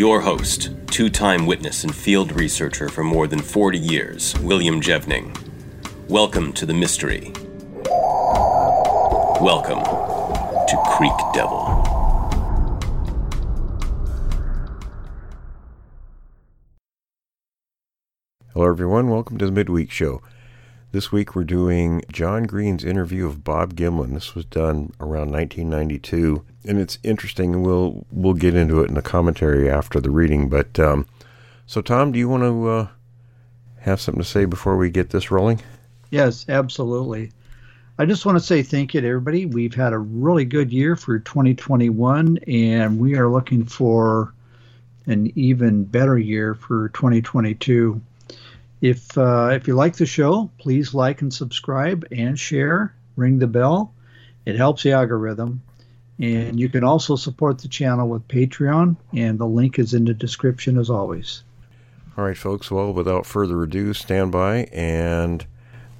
Your host, two time witness and field researcher for more than 40 years, William Jevning. Welcome to the mystery. Welcome to Creek Devil. Hello, everyone. Welcome to the Midweek Show. This week we're doing John Green's interview of Bob Gimlin. This was done around 1992, and it's interesting. And we'll we'll get into it in the commentary after the reading. But um, so, Tom, do you want to uh, have something to say before we get this rolling? Yes, absolutely. I just want to say thank you to everybody. We've had a really good year for 2021, and we are looking for an even better year for 2022. If uh, if you like the show, please like and subscribe and share. Ring the bell; it helps the algorithm. And you can also support the channel with Patreon, and the link is in the description as always. All right, folks. Well, without further ado, stand by, and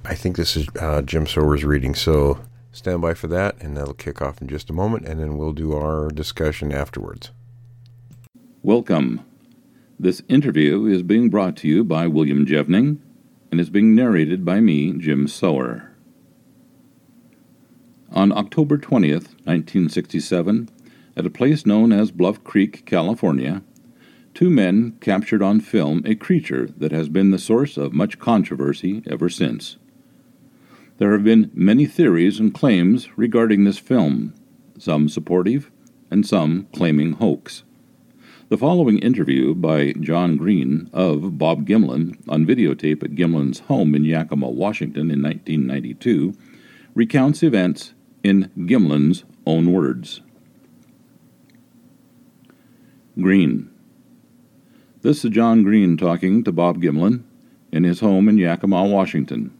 I think this is uh, Jim Sower's reading. So stand by for that, and that'll kick off in just a moment, and then we'll do our discussion afterwards. Welcome. This interview is being brought to you by William Jevning and is being narrated by me, Jim Sower. On October 20th, 1967, at a place known as Bluff Creek, California, two men captured on film a creature that has been the source of much controversy ever since. There have been many theories and claims regarding this film, some supportive and some claiming hoax. The following interview by John Green of Bob Gimlin on videotape at Gimlin's home in Yakima, Washington in 1992 recounts events in Gimlin's own words. Green. This is John Green talking to Bob Gimlin in his home in Yakima, Washington.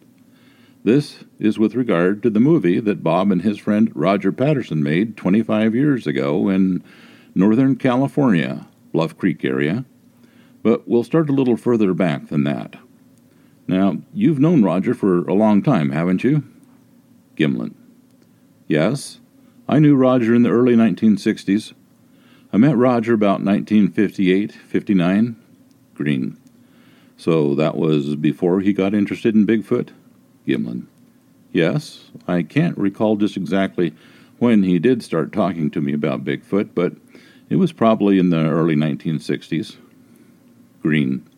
This is with regard to the movie that Bob and his friend Roger Patterson made 25 years ago in Northern California, Bluff Creek area. But we'll start a little further back than that. Now, you've known Roger for a long time, haven't you? Gimlin. Yes, I knew Roger in the early 1960s. I met Roger about 1958 59. Green. So that was before he got interested in Bigfoot? Gimlin. Yes, I can't recall just exactly when he did start talking to me about Bigfoot, but it was probably in the early 1960s. Green.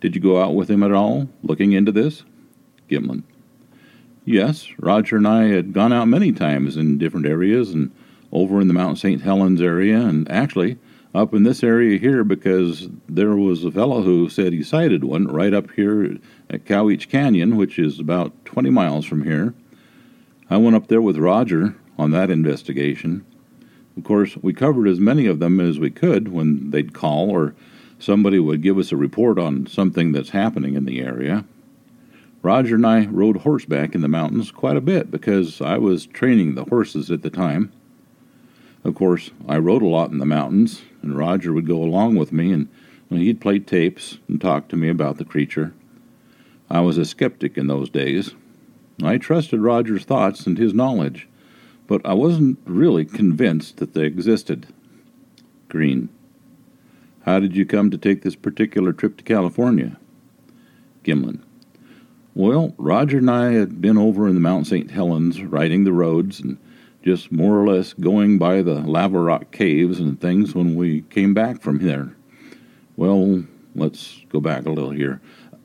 Did you go out with him at all, looking into this? Gimlin. Yes, Roger and I had gone out many times in different areas and over in the Mount St. Helens area, and actually up in this area here because there was a fellow who said he sighted one right up here at Cowiche Canyon, which is about 20 miles from here. I went up there with Roger on that investigation. Of course, we covered as many of them as we could when they'd call or somebody would give us a report on something that's happening in the area. Roger and I rode horseback in the mountains quite a bit because I was training the horses at the time. Of course, I rode a lot in the mountains, and Roger would go along with me, and he'd play tapes and talk to me about the creature. I was a skeptic in those days. I trusted Roger's thoughts and his knowledge, but I wasn't really convinced that they existed. Green. How did you come to take this particular trip to California? Gimlin. Well, Roger and I had been over in the Mount St. Helens riding the roads and just more or less going by the lava rock caves and things when we came back from there. Well, let's go back a little here.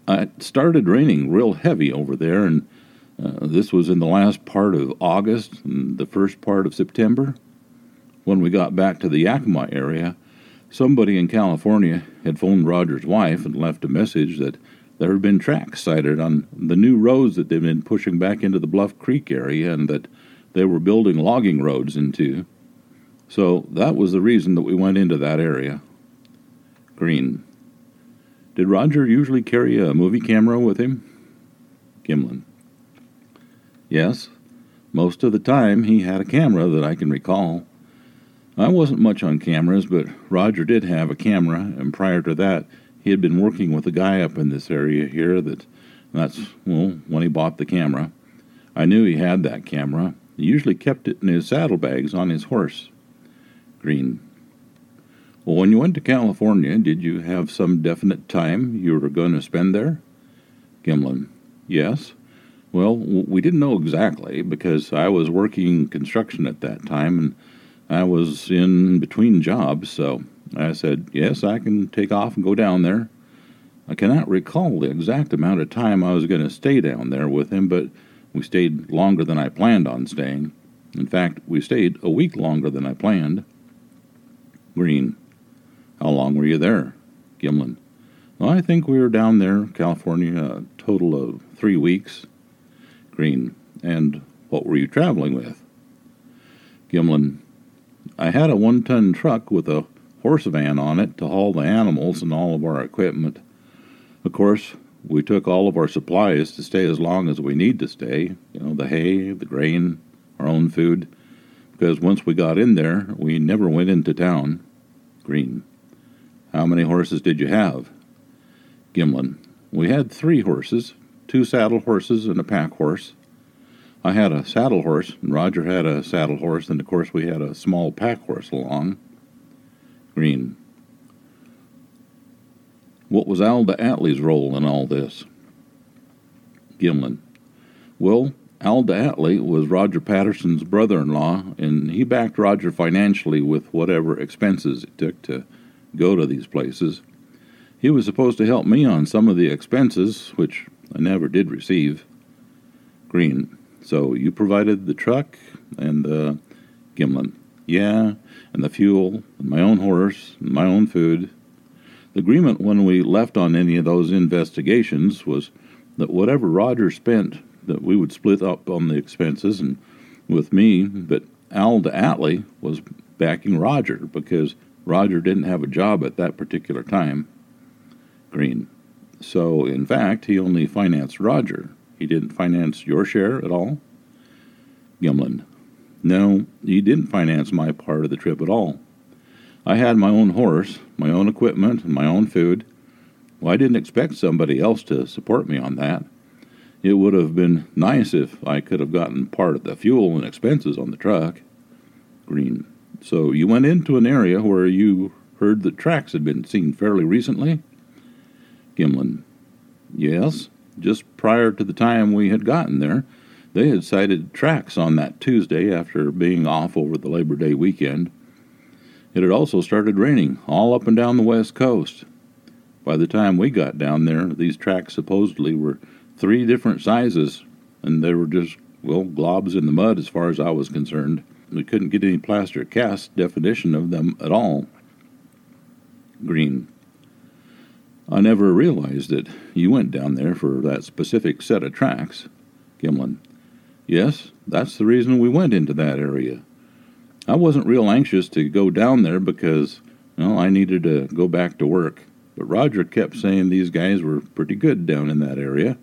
Uh, it started raining real heavy over there, and uh, this was in the last part of August and the first part of September. When we got back to the Yakima area, somebody in California had phoned Roger's wife and left a message that there had been tracks sighted on the new roads that they'd been pushing back into the Bluff Creek area and that they were building logging roads into. So that was the reason that we went into that area. Green. Did Roger usually carry a movie camera with him? Gimlin. Yes, most of the time he had a camera that I can recall. I wasn't much on cameras, but Roger did have a camera, and prior to that, he had been working with a guy up in this area here that that's, well, when he bought the camera. I knew he had that camera. He usually kept it in his saddlebags on his horse. Green. Well, when you went to California, did you have some definite time you were going to spend there? Gimlin. Yes. Well, we didn't know exactly because I was working construction at that time and I was in between jobs, so I said, Yes, I can take off and go down there. I cannot recall the exact amount of time I was going to stay down there with him, but we stayed longer than I planned on staying. In fact, we stayed a week longer than I planned. Green. How long were you there? Gimlin. Well, I think we were down there, California, a total of three weeks. Green. And what were you traveling with? Gimlin. I had a one ton truck with a horse van on it to haul the animals and all of our equipment. Of course, we took all of our supplies to stay as long as we need to stay you know, the hay, the grain, our own food. Because once we got in there, we never went into town. Green. How many horses did you have? Gimlin. We had three horses two saddle horses and a pack horse. I had a saddle horse, and Roger had a saddle horse, and of course we had a small pack horse along. Green. What was Al DeAtley's role in all this? Gimlin. Well, Al DeAtley was Roger Patterson's brother in law, and he backed Roger financially with whatever expenses it took to go to these places. He was supposed to help me on some of the expenses, which I never did receive. Green. So you provided the truck and the Gimlin. Yeah, and the fuel, and my own horse, and my own food. The agreement when we left on any of those investigations was that whatever Roger spent, that we would split up on the expenses and with me, but Al DeAtley was backing Roger because Roger didn't have a job at that particular time. Green. So, in fact, he only financed Roger. He didn't finance your share at all? Gimlin. No, he didn't finance my part of the trip at all. I had my own horse, my own equipment, and my own food. Well, I didn't expect somebody else to support me on that. It would have been nice if I could have gotten part of the fuel and expenses on the truck. Green. So you went into an area where you heard that tracks had been seen fairly recently? Gimlin. Yes, just prior to the time we had gotten there, they had sighted tracks on that Tuesday after being off over the Labor Day weekend. It had also started raining all up and down the west coast. By the time we got down there, these tracks supposedly were three different sizes, and they were just, well, globs in the mud as far as I was concerned. We couldn't get any plaster cast definition of them at all. Green. I never realized that you went down there for that specific set of tracks. Gimlin. Yes, that's the reason we went into that area. I wasn't real anxious to go down there because, well, I needed to go back to work. But Roger kept saying these guys were pretty good down in that area.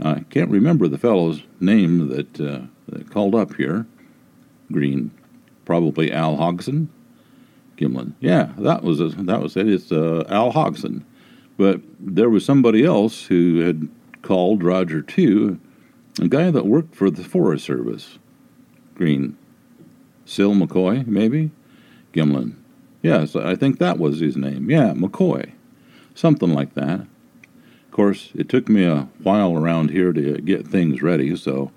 I can't remember the fellow's name that, uh, that called up here. Green. Probably Al Hodgson. Gimlin. Yeah, that was a, that was it. It's uh, Al Hodgson. But there was somebody else who had called Roger too, a guy that worked for the Forest Service. Green. Syl McCoy, maybe? Gimlin. Yes, I think that was his name. Yeah, McCoy. Something like that. Of course, it took me a while around here to get things ready so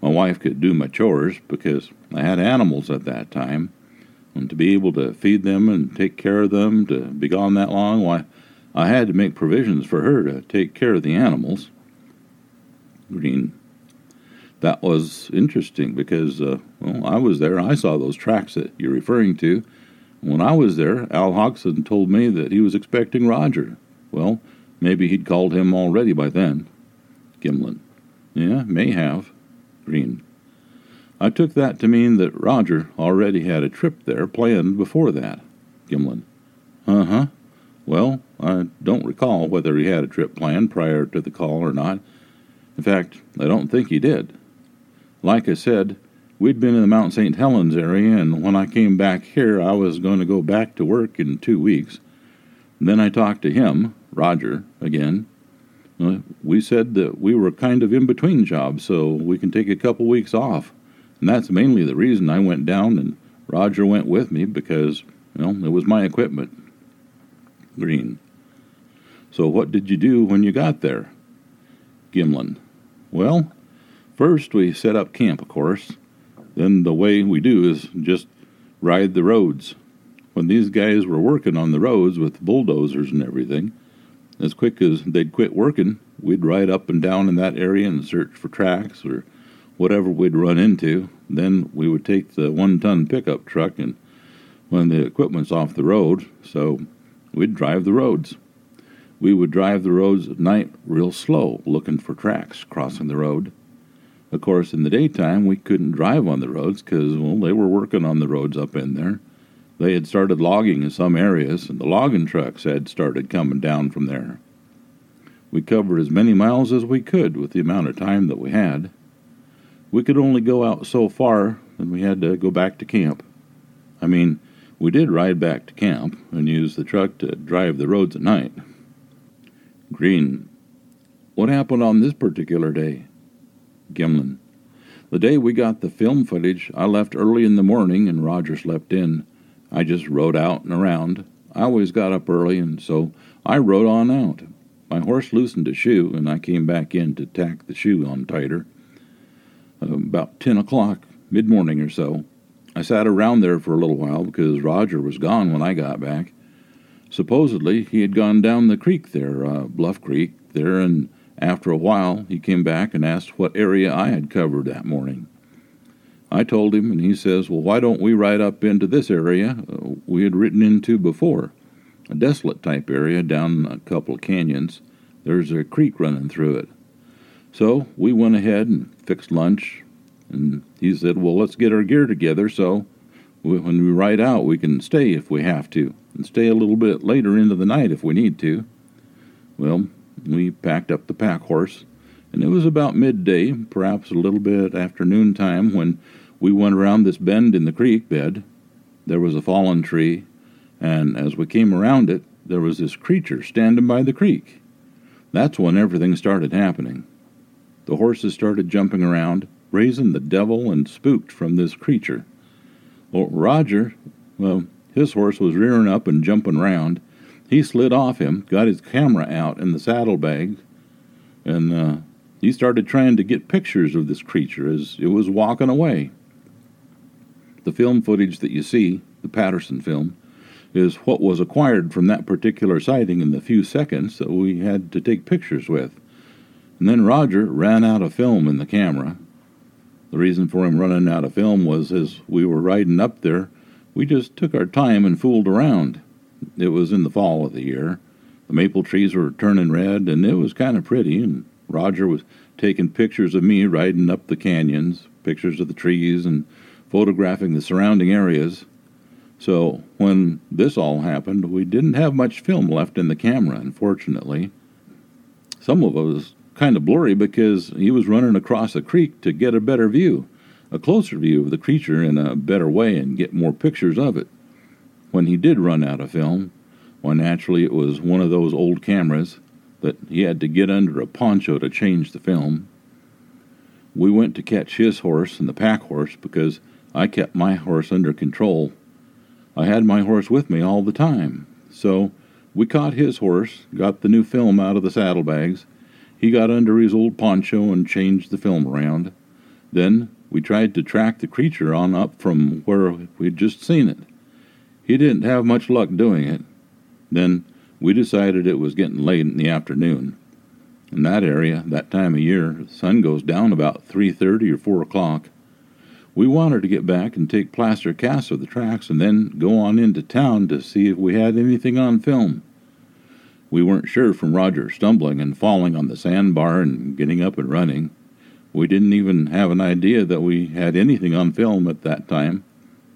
my wife could do my chores because I had animals at that time. And to be able to feed them and take care of them, to be gone that long, why, I had to make provisions for her to take care of the animals. Green. That was interesting because, uh, well, I was there. I saw those tracks that you're referring to. When I was there, Al Hodgson told me that he was expecting Roger. Well, maybe he'd called him already by then. Gimlin. Yeah, may have. Green. I took that to mean that Roger already had a trip there planned before that. Gimlin. Uh huh. Well, I don't recall whether he had a trip planned prior to the call or not. In fact, I don't think he did. Like I said, we'd been in the Mount St. Helens area, and when I came back here, I was going to go back to work in two weeks. And then I talked to him, Roger, again. Uh, we said that we were kind of in between jobs, so we can take a couple weeks off. And that's mainly the reason I went down and Roger went with me because, well, it was my equipment. Green. So what did you do when you got there? Gimlin. Well, first we set up camp, of course. Then the way we do is just ride the roads. When these guys were working on the roads with bulldozers and everything, as quick as they'd quit working, we'd ride up and down in that area and search for tracks or whatever we'd run into. Then we would take the one ton pickup truck and when the equipment's off the road, so we'd drive the roads. We would drive the roads at night real slow, looking for tracks crossing the road. Of course, in the daytime, we couldn't drive on the roads because, well, they were working on the roads up in there. They had started logging in some areas, and the logging trucks had started coming down from there. We covered as many miles as we could with the amount of time that we had we could only go out so far, and we had to go back to camp. I mean, we did ride back to camp and use the truck to drive the roads at night. Green. What happened on this particular day? Gimlin. The day we got the film footage, I left early in the morning and Roger slept in. I just rode out and around. I always got up early, and so I rode on out. My horse loosened a shoe, and I came back in to tack the shoe on tighter. About 10 o'clock, mid morning or so. I sat around there for a little while because Roger was gone when I got back. Supposedly, he had gone down the creek there, uh, Bluff Creek, there, and after a while he came back and asked what area I had covered that morning. I told him, and he says, Well, why don't we ride up into this area uh, we had ridden into before? A desolate type area down a couple of canyons. There's a creek running through it. So we went ahead and fixed lunch, and he said, Well, let's get our gear together so we, when we ride out, we can stay if we have to, and stay a little bit later into the night if we need to. Well, we packed up the pack horse, and it was about midday, perhaps a little bit after noon time, when we went around this bend in the creek bed. There was a fallen tree, and as we came around it, there was this creature standing by the creek. That's when everything started happening. The horses started jumping around, raising the devil and spooked from this creature. Well, Roger, well, his horse was rearing up and jumping round. He slid off him, got his camera out in the saddlebag, and uh, he started trying to get pictures of this creature as it was walking away. The film footage that you see, the Patterson film, is what was acquired from that particular sighting in the few seconds that we had to take pictures with. And then Roger ran out of film in the camera. The reason for him running out of film was as we were riding up there, we just took our time and fooled around. It was in the fall of the year. The maple trees were turning red, and it was kind of pretty, and Roger was taking pictures of me riding up the canyons, pictures of the trees, and photographing the surrounding areas. So when this all happened, we didn't have much film left in the camera, unfortunately. Some of us kind of blurry because he was running across a creek to get a better view, a closer view of the creature in a better way and get more pictures of it. When he did run out of film, why, naturally, it was one of those old cameras that he had to get under a poncho to change the film. We went to catch his horse and the pack horse because I kept my horse under control. I had my horse with me all the time. So we caught his horse, got the new film out of the saddlebags, he got under his old poncho and changed the film around. Then we tried to track the creature on up from where we'd just seen it. He didn't have much luck doing it. Then we decided it was getting late in the afternoon. In that area, that time of year, the sun goes down about 3:30 or 4 o'clock. We wanted to get back and take plaster casts of the tracks and then go on into town to see if we had anything on film. We weren't sure from Roger stumbling and falling on the sandbar and getting up and running. We didn't even have an idea that we had anything on film at that time.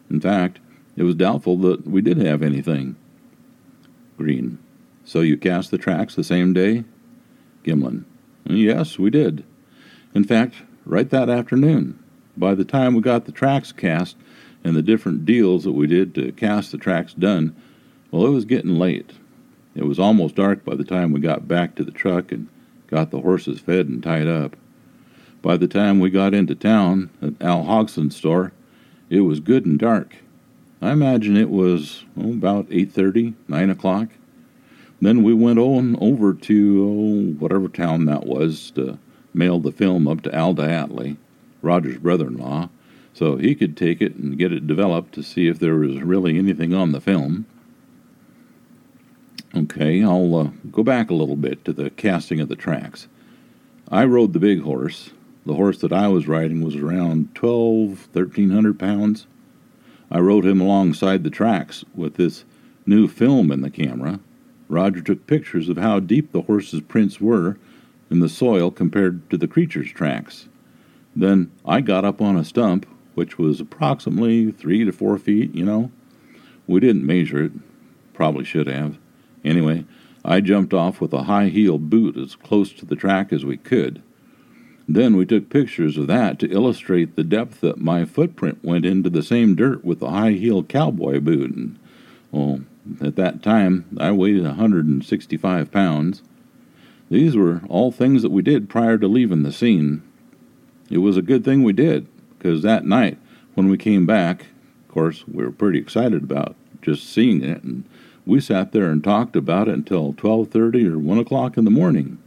In fact, it was doubtful that we did have anything. Green. So you cast the tracks the same day? Gimlin. Yes, we did. In fact, right that afternoon. By the time we got the tracks cast and the different deals that we did to cast the tracks done, well, it was getting late. It was almost dark by the time we got back to the truck and got the horses fed and tied up. By the time we got into town at Al Hodgson's store, it was good and dark. I imagine it was oh, about 8.30, 9 o'clock. Then we went on over to oh, whatever town that was to mail the film up to Al DeAtley, Roger's brother-in-law, so he could take it and get it developed to see if there was really anything on the film. Okay, I'll uh, go back a little bit to the casting of the tracks. I rode the big horse. The horse that I was riding was around 12, 1300 pounds. I rode him alongside the tracks with this new film in the camera Roger took pictures of how deep the horse's prints were in the soil compared to the creature's tracks. Then I got up on a stump, which was approximately three to four feet, you know. We didn't measure it, probably should have. Anyway, I jumped off with a high heel boot as close to the track as we could. Then we took pictures of that to illustrate the depth that my footprint went into the same dirt with the high heel cowboy boot. And, well, at that time, I weighed 165 pounds. These were all things that we did prior to leaving the scene. It was a good thing we did, because that night, when we came back, of course, we were pretty excited about just seeing it, and we sat there and talked about it until 12:30 or 1 o'clock in the morning.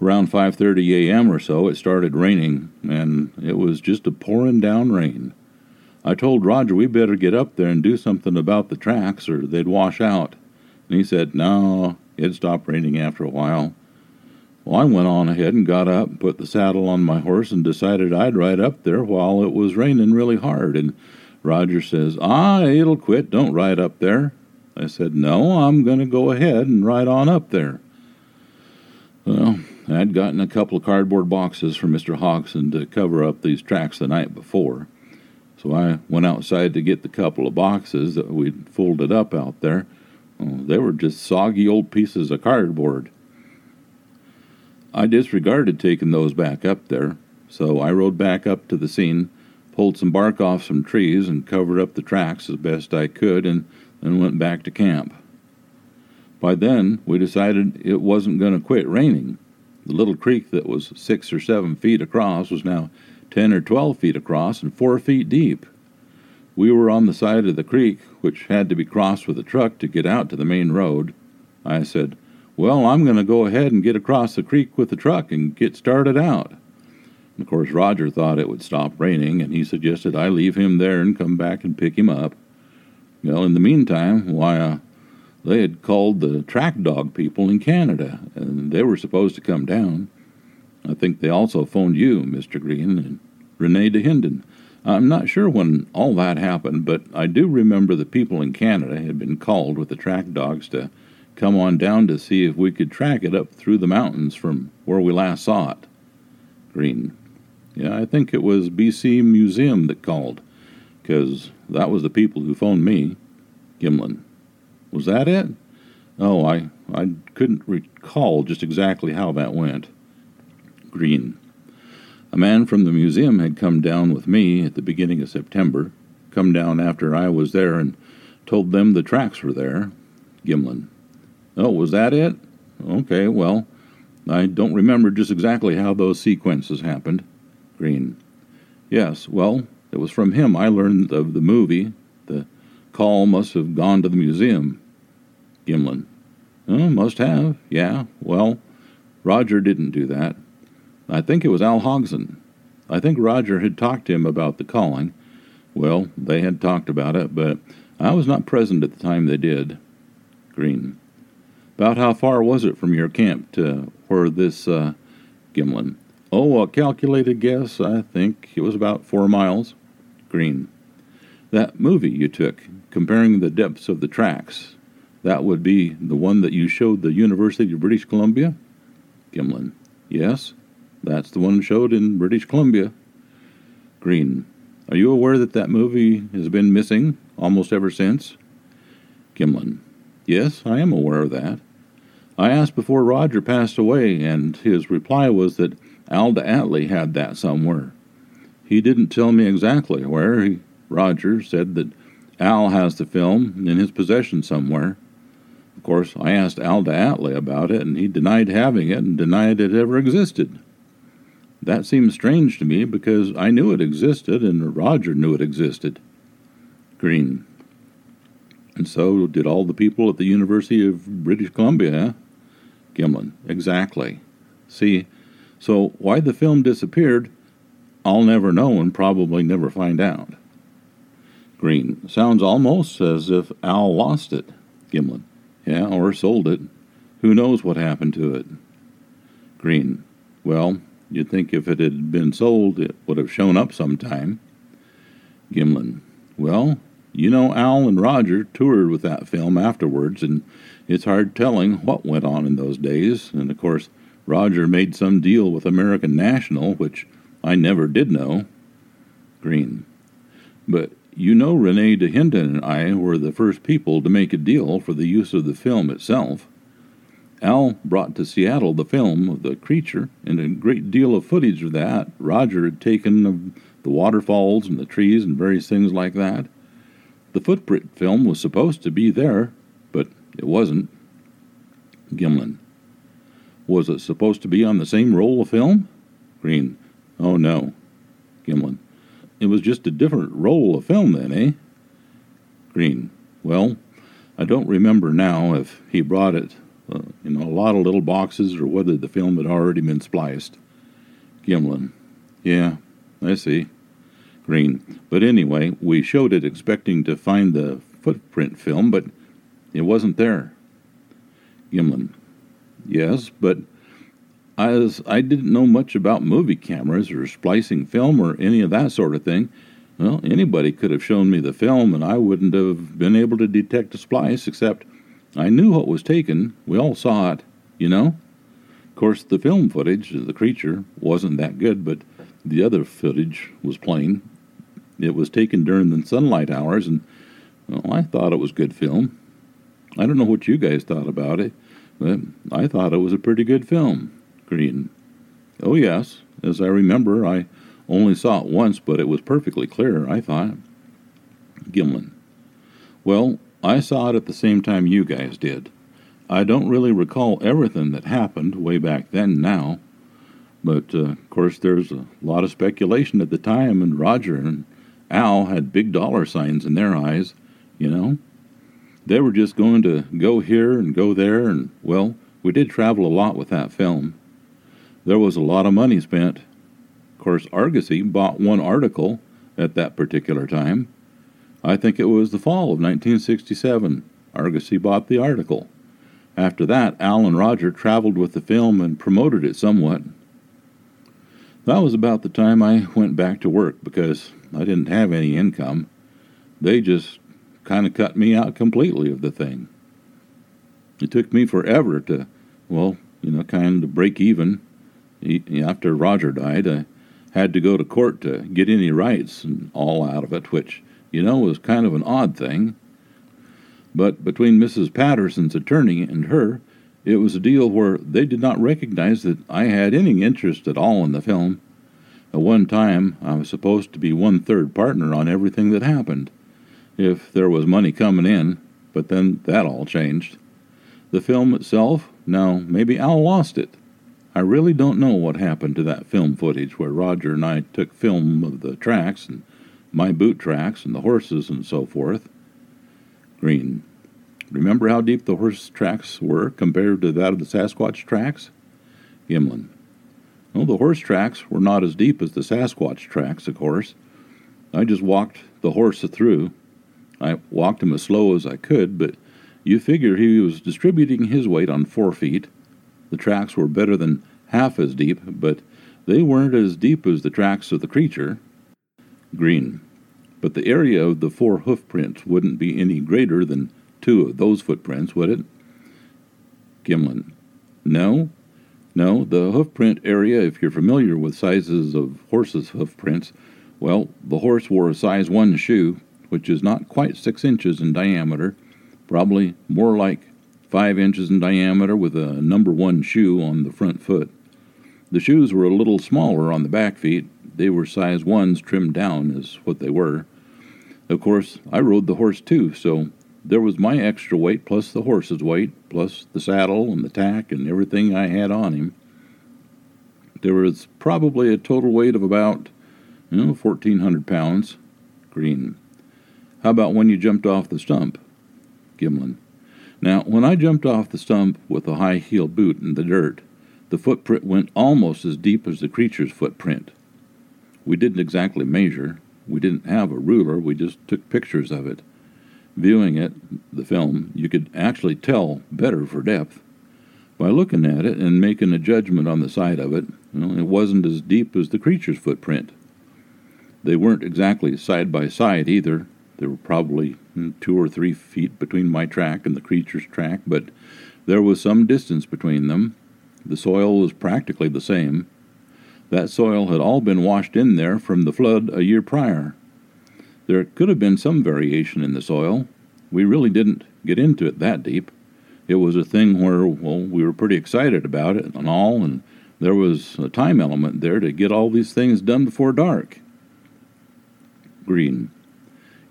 Around 5:30 a.m. or so, it started raining, and it was just a pouring down rain. I told Roger we better get up there and do something about the tracks or they'd wash out. And he said, no, it'd stop raining after a while. Well, I went on ahead and got up, put the saddle on my horse, and decided I'd ride up there while it was raining really hard. And Roger says, Ah, it'll quit. Don't ride up there. I said, No, I'm going to go ahead and ride on up there. Well, I'd gotten a couple of cardboard boxes from Mr. Hodgson to cover up these tracks the night before. So I went outside to get the couple of boxes that we'd folded up out there. Oh, they were just soggy old pieces of cardboard. I disregarded taking those back up there, so I rode back up to the scene, pulled some bark off some trees, and covered up the tracks as best I could, and then went back to camp. By then, we decided it wasn't going to quit raining. The little creek that was six or seven feet across was now 10 or 12 feet across and 4 feet deep. We were on the side of the creek, which had to be crossed with a truck to get out to the main road. I said, Well, I'm going to go ahead and get across the creek with the truck and get started out. And of course, Roger thought it would stop raining, and he suggested I leave him there and come back and pick him up. Well, in the meantime, why, uh, they had called the track dog people in Canada, and they were supposed to come down. I think they also phoned you, Mr. Green, and Rene de I'm not sure when all that happened, but I do remember the people in Canada had been called with the track dogs to come on down to see if we could track it up through the mountains from where we last saw it. Green. Yeah, I think it was BC Museum that called, because that was the people who phoned me. Gimlin. Was that it? Oh, I, I couldn't recall just exactly how that went. Green. A man from the museum had come down with me at the beginning of September, come down after I was there and told them the tracks were there. Gimlin. Oh, was that it? Okay, well, I don't remember just exactly how those sequences happened. Green. Yes, well, it was from him I learned of the movie. The call must have gone to the museum. Gimlin. Oh, must have, yeah. Well, Roger didn't do that. I think it was Al Hodgson. I think Roger had talked to him about the calling. Well, they had talked about it, but I was not present at the time they did. Green. About how far was it from your camp to where this, uh, Gimlin? Oh, a calculated guess, I think it was about four miles. Green. That movie you took, comparing the depths of the tracks, that would be the one that you showed the University of British Columbia? Gimlin. Yes. That's the one showed in British Columbia. Green. Are you aware that that movie has been missing almost ever since? Gimlin. Yes, I am aware of that. I asked before Roger passed away, and his reply was that Al DeAtley had that somewhere. He didn't tell me exactly where. He, Roger said that Al has the film in his possession somewhere. Of course, I asked Al DeAtley about it, and he denied having it and denied it ever existed. That seemed strange to me because I knew it existed and Roger knew it existed. Green. And so did all the people at the University of British Columbia? Gimlin. Exactly. See, so why the film disappeared, I'll never know and probably never find out. Green. Sounds almost as if Al lost it. Gimlin. Yeah, or sold it. Who knows what happened to it? Green. Well, you'd think if it had been sold, it would have shown up sometime. Gimlin. Well, you know Al and Roger toured with that film afterwards, and it's hard telling what went on in those days. And of course, Roger made some deal with American National, which I never did know. Green. But you know Rene Dahinden and I were the first people to make a deal for the use of the film itself. Al brought to Seattle the film of the creature, and a great deal of footage of that Roger had taken of the waterfalls and the trees and various things like that. The footprint film was supposed to be there, but it wasn't. Gimlin. Was it supposed to be on the same roll of film? Green. Oh, no. Gimlin. It was just a different roll of film then, eh? Green. Well, I don't remember now if he brought it uh, in a lot of little boxes or whether the film had already been spliced. Gimlin. Yeah, I see. Green. But anyway, we showed it expecting to find the footprint film, but it wasn't there. Gimlin. Yes, but as I didn't know much about movie cameras or splicing film or any of that sort of thing, well, anybody could have shown me the film and I wouldn't have been able to detect a splice, except I knew what was taken. We all saw it, you know? Of course, the film footage of the creature wasn't that good, but the other footage was plain. It was taken during the sunlight hours, and well, I thought it was good film. I don't know what you guys thought about it, but I thought it was a pretty good film. Green. Oh, yes. As I remember, I only saw it once, but it was perfectly clear, I thought. Gimlin. Well, I saw it at the same time you guys did. I don't really recall everything that happened way back then now. But, uh, of course, there's a lot of speculation at the time, and Roger and Al had big dollar signs in their eyes, you know. They were just going to go here and go there, and, well, we did travel a lot with that film. There was a lot of money spent. Of course, Argosy bought one article at that particular time. I think it was the fall of 1967. Argosy bought the article. After that, Al and Roger traveled with the film and promoted it somewhat. That was about the time I went back to work because I didn't have any income. They just kind of cut me out completely of the thing. It took me forever to, well, you know, kind of break even. After Roger died, I had to go to court to get any rights and all out of it, which, you know, was kind of an odd thing. But between Mrs. Patterson's attorney and her, it was a deal where they did not recognize that I had any interest at all in the film. At one time, I was supposed to be one third partner on everything that happened, if there was money coming in, but then that all changed. The film itself, now maybe Al lost it. I really don't know what happened to that film footage where Roger and I took film of the tracks and my boot tracks and the horses and so forth. Green. Remember how deep the horse tracks were compared to that of the Sasquatch tracks? Gimlin. Well, the horse tracks were not as deep as the Sasquatch tracks, of course. I just walked the horse through. I walked him as slow as I could, but you figure he was distributing his weight on four feet. The tracks were better than half as deep, but they weren't as deep as the tracks of the creature. Green. But the area of the four hoof prints wouldn't be any greater than two of those footprints, would it? Gimlin. No, no, the hoofprint area, if you're familiar with sizes of horses' hoofprints, well, the horse wore a size 1 shoe, which is not quite 6 inches in diameter, probably more like five inches in diameter with a number one shoe on the front foot. The shoes were a little smaller on the back feet. They were size ones trimmed down, is what they were. Of course, I rode the horse too, so there was my extra weight plus the horse's weight, plus the saddle and the tack and everything I had on him. There was probably a total weight of about, you know, 1,400 pounds. Green. How about when you jumped off the stump? Gimlin. Now, when I jumped off the stump with a high heel boot in the dirt, the footprint went almost as deep as the creature's footprint. We didn't exactly measure. We didn't have a ruler, we just took pictures of it. Viewing it, the film, you could actually tell better for depth. By looking at it and making a judgment on the side of it, it wasn't as deep as the creature's footprint. They weren't exactly side by side either. There were probably two or three feet between my track and the creature's track, but there was some distance between them. The soil was practically the same. That soil had all been washed in there from the flood a year prior. There could have been some variation in the soil. We really didn't get into it that deep. It was a thing where, well, we were pretty excited about it and all, and there was a time element there to get all these things done before dark. Green.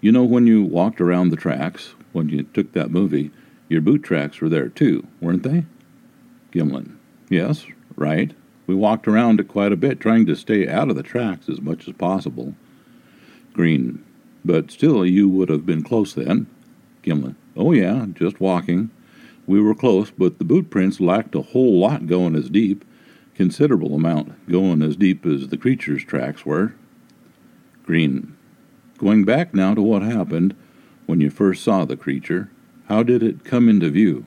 You know, when you walked around the tracks, when you took that movie, your boot tracks were there too, weren't they? Gimlin. Yes, right. We walked around it quite a bit, trying to stay out of the tracks as much as possible. Green. But still, you would have been close then. Gimlin. Oh, yeah, just walking. We were close, but the boot prints lacked a whole lot going as deep, considerable amount going as deep as the creature's tracks were. Green. Going back now to what happened when you first saw the creature, how did it come into view?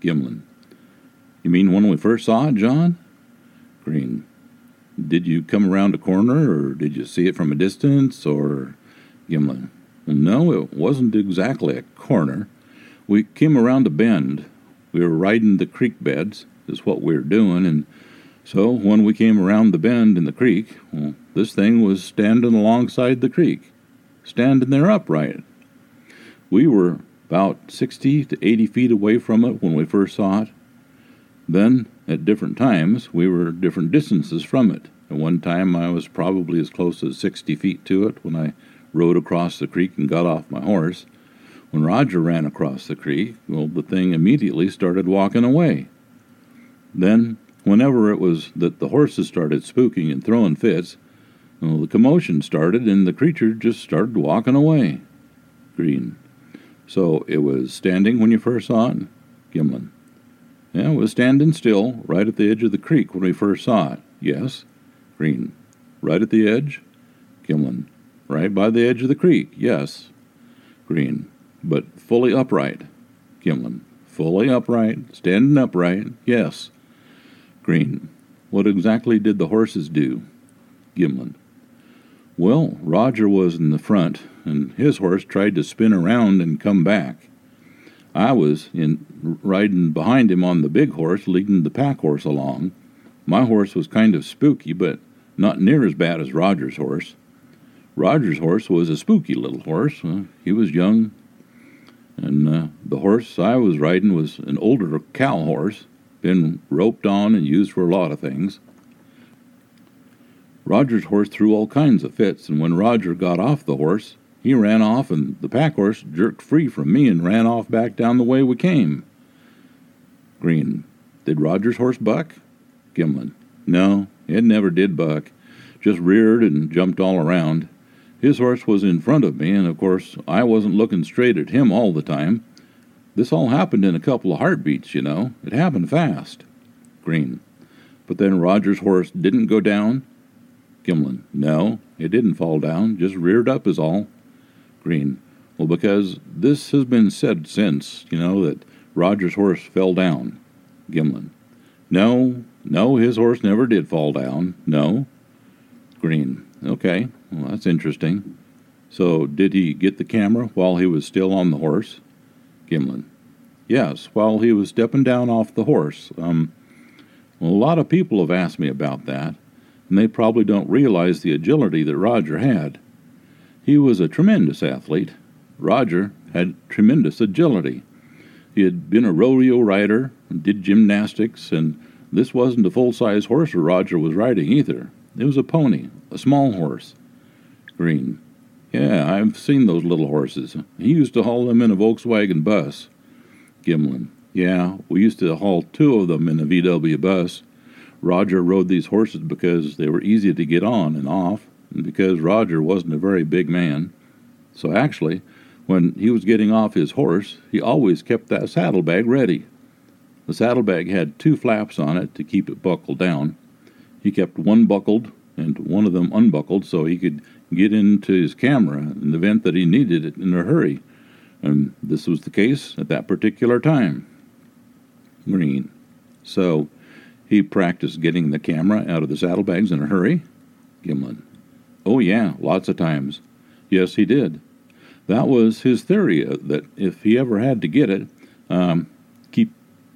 Gimlin. You mean when we first saw it, John? Green. Did you come around a corner, or did you see it from a distance, or Gimlin. No, it wasn't exactly a corner. We came around a bend. We were riding the creek beds, is what we were doing, and so when we came around the bend in the creek, well, this thing was standing alongside the creek, standing there upright. We were about 60 to 80 feet away from it when we first saw it. Then, at different times, we were different distances from it. At one time, I was probably as close as 60 feet to it when I rode across the creek and got off my horse. When Roger ran across the creek, well, the thing immediately started walking away. Then, whenever it was that the horses started spooking and throwing fits, well, the commotion started and the creature just started walking away. Green. So it was standing when you first saw it? Gimlin. Yeah, it was standing still, right at the edge of the creek when we first saw it. Yes. Green. Right at the edge? Gimlin. Right by the edge of the creek, yes. Green. But fully upright. Gimlin. Fully upright, standing upright, yes. Green. What exactly did the horses do? Gimlin. Well, Roger was in the front, and his horse tried to spin around and come back. I was in riding behind him on the big horse, leading the pack horse along. My horse was kind of spooky, but not near as bad as Roger's horse. Roger's horse was a spooky little horse. Uh, he was young, and uh, the horse I was riding was an older cow horse, been roped on and used for a lot of things. Roger's horse threw all kinds of fits, and when Roger got off the horse, he ran off, and the pack horse jerked free from me and ran off back down the way we came. Green. Did Roger's horse buck? Gimlin. No, it never did buck. Just reared and jumped all around. His horse was in front of me, and of course I wasn't looking straight at him all the time. This all happened in a couple of heartbeats, you know. It happened fast. Green. But then Roger's horse didn't go down? Gimlin. No, it didn't fall down, just reared up is all. Green. Well, because this has been said since, you know, that Roger's horse fell down. Gimlin. No, no, his horse never did fall down. No. Green. Okay, well, that's interesting. So, did he get the camera while he was still on the horse? Gimlin. Yes, while he was stepping down off the horse. Um, well, a lot of people have asked me about that, and they probably don't realize the agility that Roger had. He was a tremendous athlete. Roger had tremendous agility. He had been a rodeo rider and did gymnastics, and this wasn't a full size horse Roger was riding either. It was a pony, a small horse. Green. Yeah, I've seen those little horses. He used to haul them in a Volkswagen bus. Gimlin. Yeah, we used to haul two of them in a VW bus. Roger rode these horses because they were easy to get on and off, and because Roger wasn't a very big man. So actually, when he was getting off his horse, he always kept that saddlebag ready. The saddlebag had two flaps on it to keep it buckled down. He kept one buckled and one of them unbuckled so he could get into his camera in the event that he needed it in a hurry. And this was the case at that particular time. Green. So he practiced getting the camera out of the saddlebags in a hurry. Gimlin. Oh, yeah, lots of times. Yes, he did. That was his theory uh, that if he ever had to get it, um, keep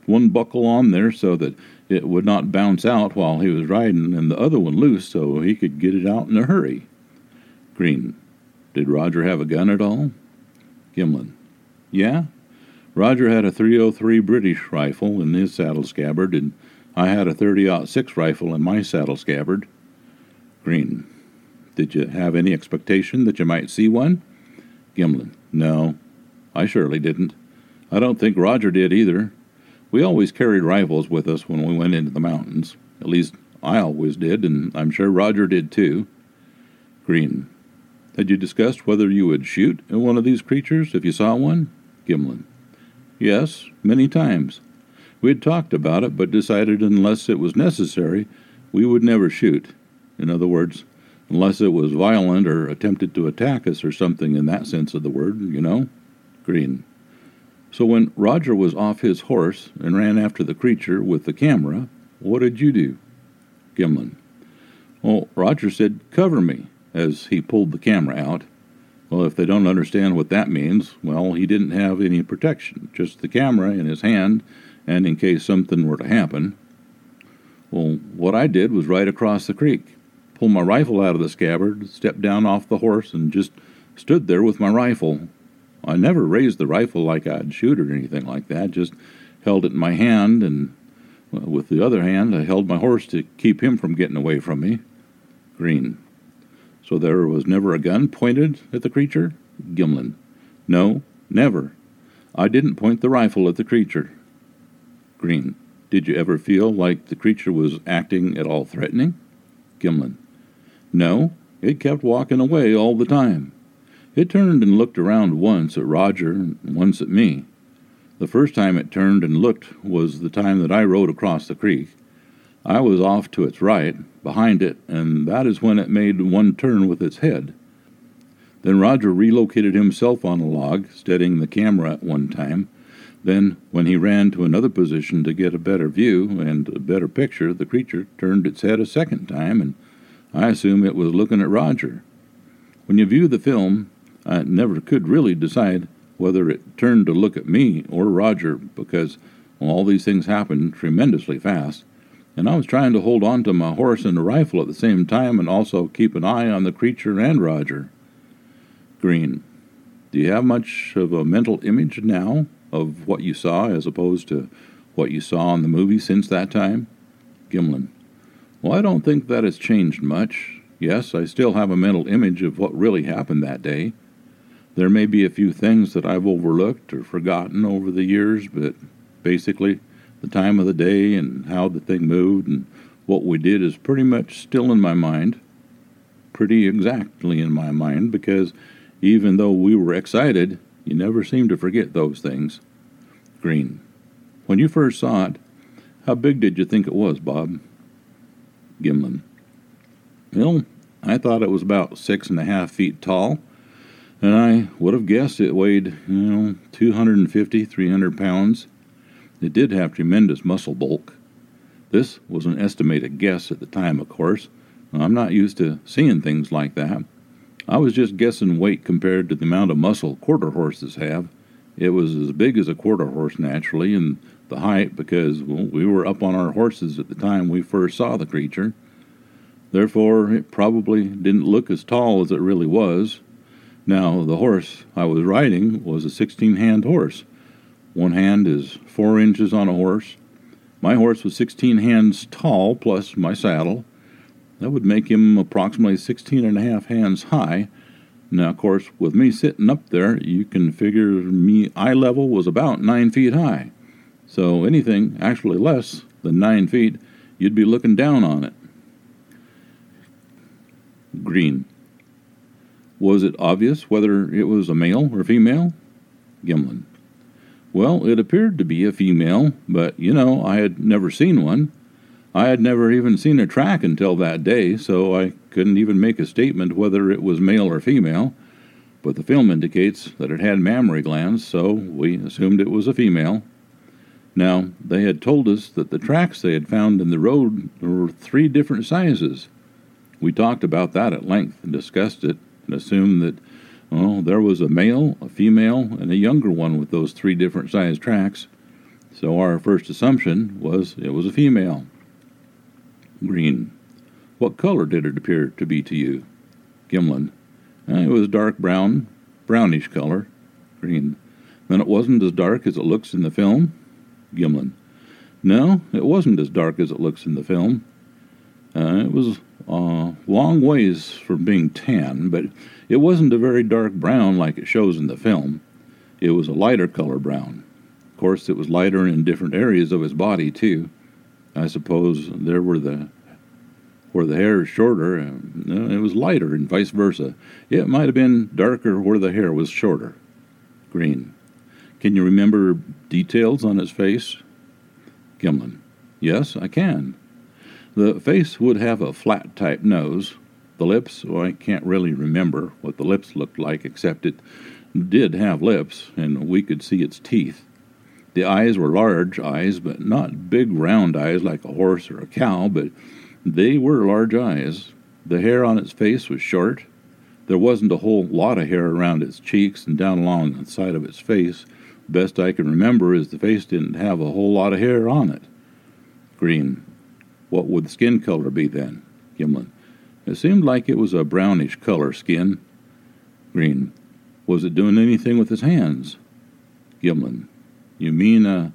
one buckle on there so that it would not bounce out while he was riding, and the other one loose so he could get it out in a hurry. Green. Did Roger have a gun at all? Gimlin. Yeah. Roger had a 303 British rifle in his saddle scabbard, and I had a 30-06 rifle in my saddle scabbard. Green. Did you have any expectation that you might see one? Gimlin. No, I surely didn't. I don't think Roger did either. We always carried rifles with us when we went into the mountains. At least I always did, and I'm sure Roger did too. Green. Had you discussed whether you would shoot at one of these creatures if you saw one? Gimlin. Yes, many times. We had talked about it, but decided unless it was necessary, we would never shoot. In other words, unless it was violent or attempted to attack us or something in that sense of the word, you know? Green. So when Roger was off his horse and ran after the creature with the camera, what did you do? Gimlin. Well, Roger said, Cover me, as he pulled the camera out. Well, if they don't understand what that means, well, he didn't have any protection, just the camera in his hand and in case something were to happen. Well, what I did was ride across the creek, pull my rifle out of the scabbard, stepped down off the horse, and just stood there with my rifle. I never raised the rifle like I'd shoot or anything like that, just held it in my hand, and with the other hand, I held my horse to keep him from getting away from me. Green. So there was never a gun pointed at the creature? Gimlin. No, never. I didn't point the rifle at the creature. Green. Did you ever feel like the creature was acting at all threatening? Gimlin. No, it kept walking away all the time. It turned and looked around once at Roger and once at me. The first time it turned and looked was the time that I rode across the creek. I was off to its right, behind it, and that is when it made one turn with its head. Then Roger relocated himself on a log, steadying the camera at one time, then, when he ran to another position to get a better view and a better picture, the creature turned its head a second time, and I assume it was looking at Roger. When you view the film, I never could really decide whether it turned to look at me or Roger because all these things happened tremendously fast, and I was trying to hold on to my horse and rifle at the same time and also keep an eye on the creature and Roger. Green. Do you have much of a mental image now of what you saw as opposed to what you saw in the movie since that time? Gimlin. Well, I don't think that has changed much. Yes, I still have a mental image of what really happened that day. There may be a few things that I've overlooked or forgotten over the years, but basically, the time of the day and how the thing moved and what we did is pretty much still in my mind. Pretty exactly in my mind because even though we were excited, you never seem to forget those things. Green. When you first saw it, how big did you think it was, Bob? Gimlin. Well, I thought it was about six and a half feet tall, and I would have guessed it weighed, you know, 250, 300 pounds. It did have tremendous muscle bulk. This was an estimated guess at the time, of course. I'm not used to seeing things like that. I was just guessing weight compared to the amount of muscle quarter horses have. It was as big as a quarter horse naturally, and the height because well, we were up on our horses at the time we first saw the creature. Therefore, it probably didn't look as tall as it really was. Now, the horse I was riding was a 16 hand horse, One hand is four inches on a horse. My horse was 16 hands tall plus my saddle. That would make him approximately 16 and a half hands high. Now, of course, with me sitting up there, you can figure me eye level was about nine feet high. So anything actually less than nine feet, you'd be looking down on it. Green. Was it obvious whether it was a male or female? Gimlin. Well, it appeared to be a female, but you know, I had never seen one. I had never even seen a track until that day, so I couldn't even make a statement whether it was male or female. But the film indicates that it had mammary glands, so we assumed it was a female. Now, they had told us that the tracks they had found in the road were three different sizes. We talked about that at length and discussed it and assumed that, well, there was a male, a female, and a younger one with those three different size tracks. So our first assumption was it was a female. Green. What color did it appear to be to you? Gimlin. Eh, it was dark brown, brownish color. Green. Then it wasn't as dark as it looks in the film? Gimlin. No, it wasn't as dark as it looks in the film. Uh, it was a uh, long ways from being tan, but it wasn't a very dark brown like it shows in the film. It was a lighter color brown. Of course, it was lighter in different areas of his body, too. I suppose there were the where the hair is shorter, it was lighter, and vice versa. It might have been darker where the hair was shorter. Green. Can you remember details on his face? Gimlin. Yes, I can. The face would have a flat type nose. The lips, well, I can't really remember what the lips looked like, except it did have lips, and we could see its teeth. The eyes were large eyes, but not big round eyes like a horse or a cow, but they were large eyes. The hair on its face was short. There wasn't a whole lot of hair around its cheeks and down along the side of its face. Best I can remember is the face didn't have a whole lot of hair on it. Green. What would the skin color be then? Gimlin. It seemed like it was a brownish color skin. Green. Was it doing anything with its hands? Gimlin. You mean, uh,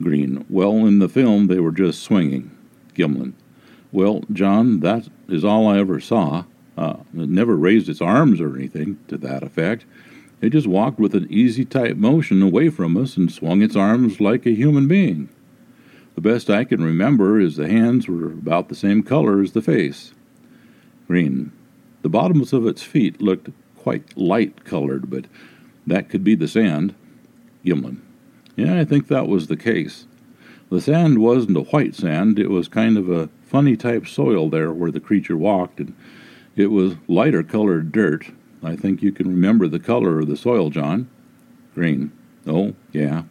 Green. Well, in the film, they were just swinging. Gimlin. Well, John, that is all I ever saw. Uh, it never raised its arms or anything to that effect. It just walked with an easy type motion away from us and swung its arms like a human being. The best I can remember is the hands were about the same color as the face. Green. The bottoms of its feet looked quite light colored, but that could be the sand. Gimlin. Yeah, I think that was the case. The sand wasn't a white sand, it was kind of a funny type soil there where the creature walked, and it was lighter colored dirt. I think you can remember the color of the soil, John. Green. Oh, yeah.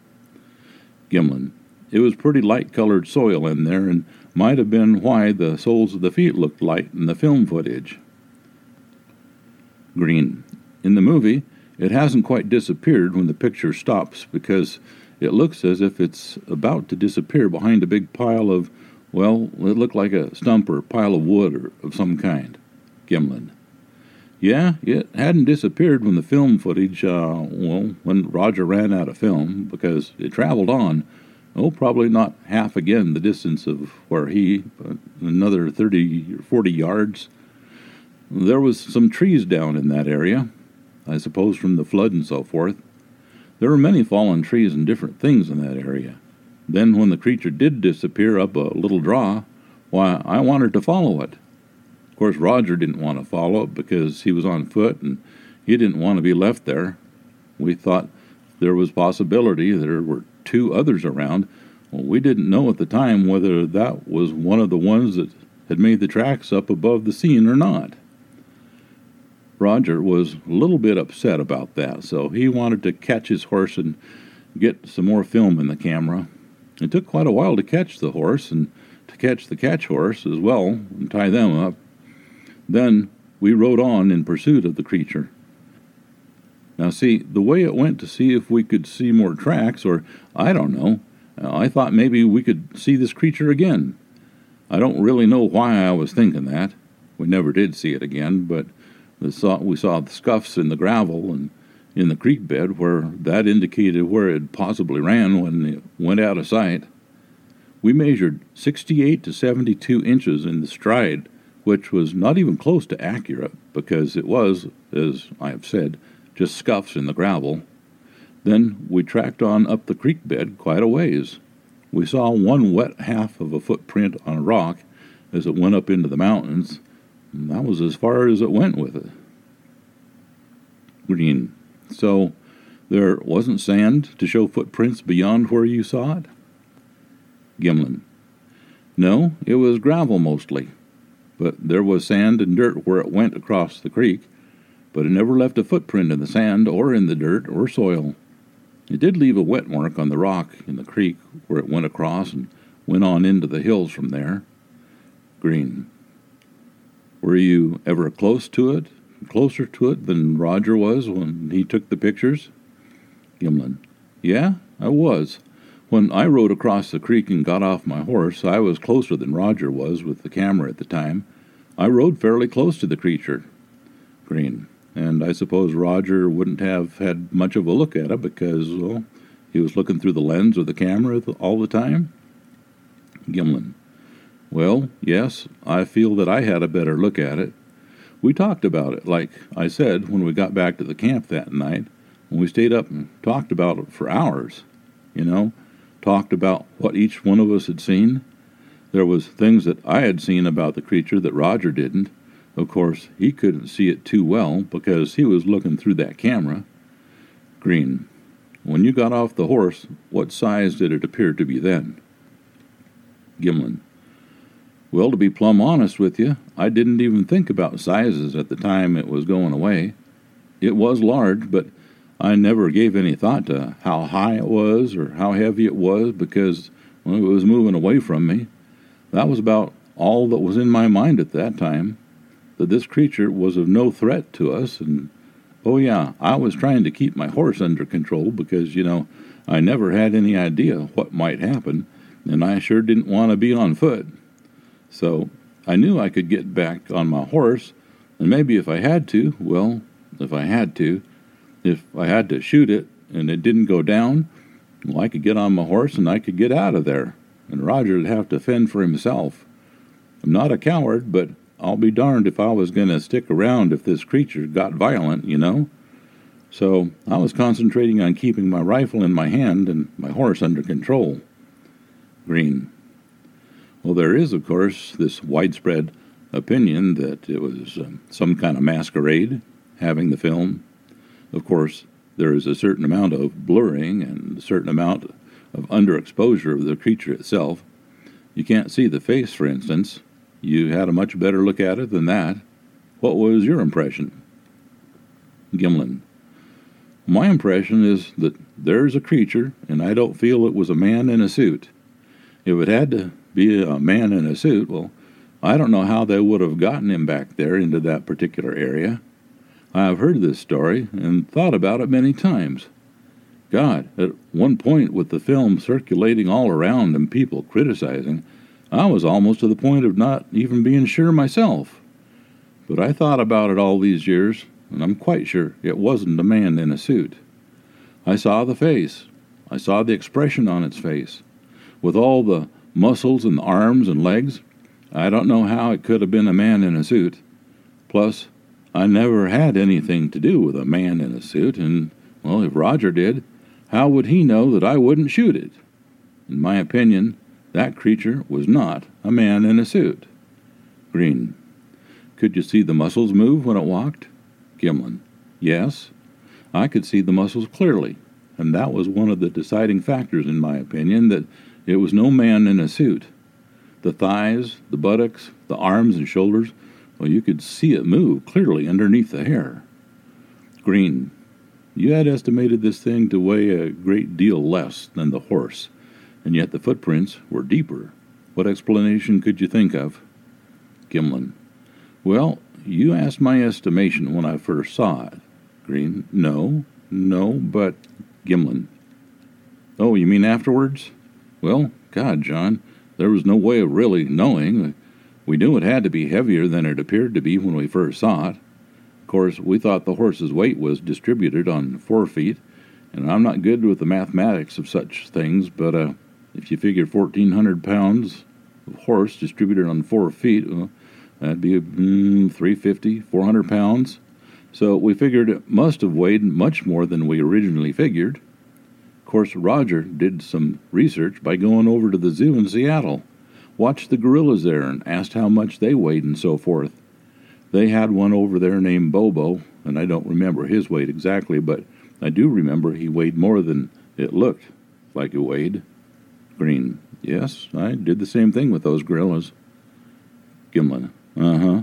Gimlin. It was pretty light colored soil in there, and might have been why the soles of the feet looked light in the film footage. Green. In the movie, it hasn't quite disappeared when the picture stops because it looks as if it's about to disappear behind a big pile of, well, it looked like a stump or a pile of wood or of some kind. Gimlin. Yeah, it hadn't disappeared when the film footage, uh, well, when Roger ran out of film, because it traveled on, oh, probably not half again the distance of where he, another 30 or 40 yards. There was some trees down in that area, I suppose from the flood and so forth. There were many fallen trees and different things in that area. Then, when the creature did disappear up a little draw, why, I wanted to follow it. Of course, Roger didn't want to follow it because he was on foot and he didn't want to be left there. We thought there was possibility there were two others around. Well, we didn't know at the time whether that was one of the ones that had made the tracks up above the scene or not. Roger was a little bit upset about that, so he wanted to catch his horse and get some more film in the camera. It took quite a while to catch the horse and to catch the catch horse as well and tie them up. Then we rode on in pursuit of the creature. Now, see, the way it went to see if we could see more tracks, or I don't know, I thought maybe we could see this creature again. I don't really know why I was thinking that. We never did see it again, but saw, we saw the scuffs in the gravel, and in the creek bed where that indicated where it possibly ran when it went out of sight. We measured 68 to 72 inches in the stride, which was not even close to accurate because it was, as I have said, just scuffs in the gravel. Then we tracked on up the creek bed quite a ways. We saw one wet half of a footprint on a rock as it went up into the mountains, and that was as far as it went with it. Green. So there wasn't sand to show footprints beyond where you saw it? Gimlin. No, it was gravel mostly, but there was sand and dirt where it went across the creek, but it never left a footprint in the sand or in the dirt or soil. It did leave a wet mark on the rock in the creek where it went across and went on into the hills from there. Green. Were you ever close to it? Closer to it than Roger was when he took the pictures? Gimlin. Yeah, I was. When I rode across the creek and got off my horse, I was closer than Roger was with the camera at the time. I rode fairly close to the creature. Green and I suppose Roger wouldn't have had much of a look at it because, well, he was looking through the lens of the camera all the time. Gimlin. Well, yes, I feel that I had a better look at it. We talked about it, like I said, when we got back to the camp that night. When we stayed up and talked about it for hours, you know, talked about what each one of us had seen. There was things that I had seen about the creature that Roger didn't, of course, he couldn't see it too well because he was looking through that camera. Green. When you got off the horse, what size did it appear to be then? Gimlin. Well, to be plumb honest with you, I didn't even think about sizes at the time it was going away. It was large, but I never gave any thought to how high it was or how heavy it was because well, it was moving away from me. That was about all that was in my mind at that time that this creature was of no threat to us. And oh, yeah, I was trying to keep my horse under control because, you know, I never had any idea what might happen, and I sure didn't want to be on foot. So I knew I could get back on my horse, and maybe if I had to, well, if I had to, if I had to shoot it and it didn't go down, well, I could get on my horse and I could get out of there, and Roger would have to fend for himself. I'm not a coward, but I'll be darned if I was going to stick around if this creature got violent, you know? So I was concentrating on keeping my rifle in my hand and my horse under control. Green. Well, there is, of course, this widespread opinion that it was um, some kind of masquerade having the film. Of course, there is a certain amount of blurring and a certain amount of underexposure of the creature itself. You can't see the face, for instance, you had a much better look at it than that. What was your impression? Gimlin. My impression is that there's a creature, and I don't feel it was a man in a suit. If it had to be a man in a suit, well, I don't know how they would have gotten him back there into that particular area. I have heard this story and thought about it many times. God, at one point with the film circulating all around and people criticizing, I was almost to the point of not even being sure myself. But I thought about it all these years, and I'm quite sure it wasn't a man in a suit. I saw the face. I saw the expression on its face. With all the muscles and arms and legs, I don't know how it could have been a man in a suit. Plus, I never had anything to do with a man in a suit, and, well, if Roger did, how would he know that I wouldn't shoot it? In my opinion, that creature was not a man in a suit. Green. Could you see the muscles move when it walked? Gimlin. Yes. I could see the muscles clearly, and that was one of the deciding factors, in my opinion, that it was no man in a suit. The thighs, the buttocks, the arms and shoulders, well, you could see it move clearly underneath the hair. Green. You had estimated this thing to weigh a great deal less than the horse and yet the footprints were deeper. What explanation could you think of? Gimlin. Well, you asked my estimation when I first saw it. Green. No, no, but. Gimlin. Oh, you mean afterwards? Well, God, John, there was no way of really knowing. We knew it had to be heavier than it appeared to be when we first saw it. Of course, we thought the horse's weight was distributed on four feet, and I'm not good with the mathematics of such things, but uh, if you figure 1,400 pounds of horse distributed on four feet, well, that'd be mm, 350, 400 pounds. So we figured it must have weighed much more than we originally figured. Course, Roger did some research by going over to the zoo in Seattle, watched the gorillas there, and asked how much they weighed and so forth. They had one over there named Bobo, and I don't remember his weight exactly, but I do remember he weighed more than it looked like it weighed. Green. Yes, I did the same thing with those gorillas. Gimlin. Uh huh.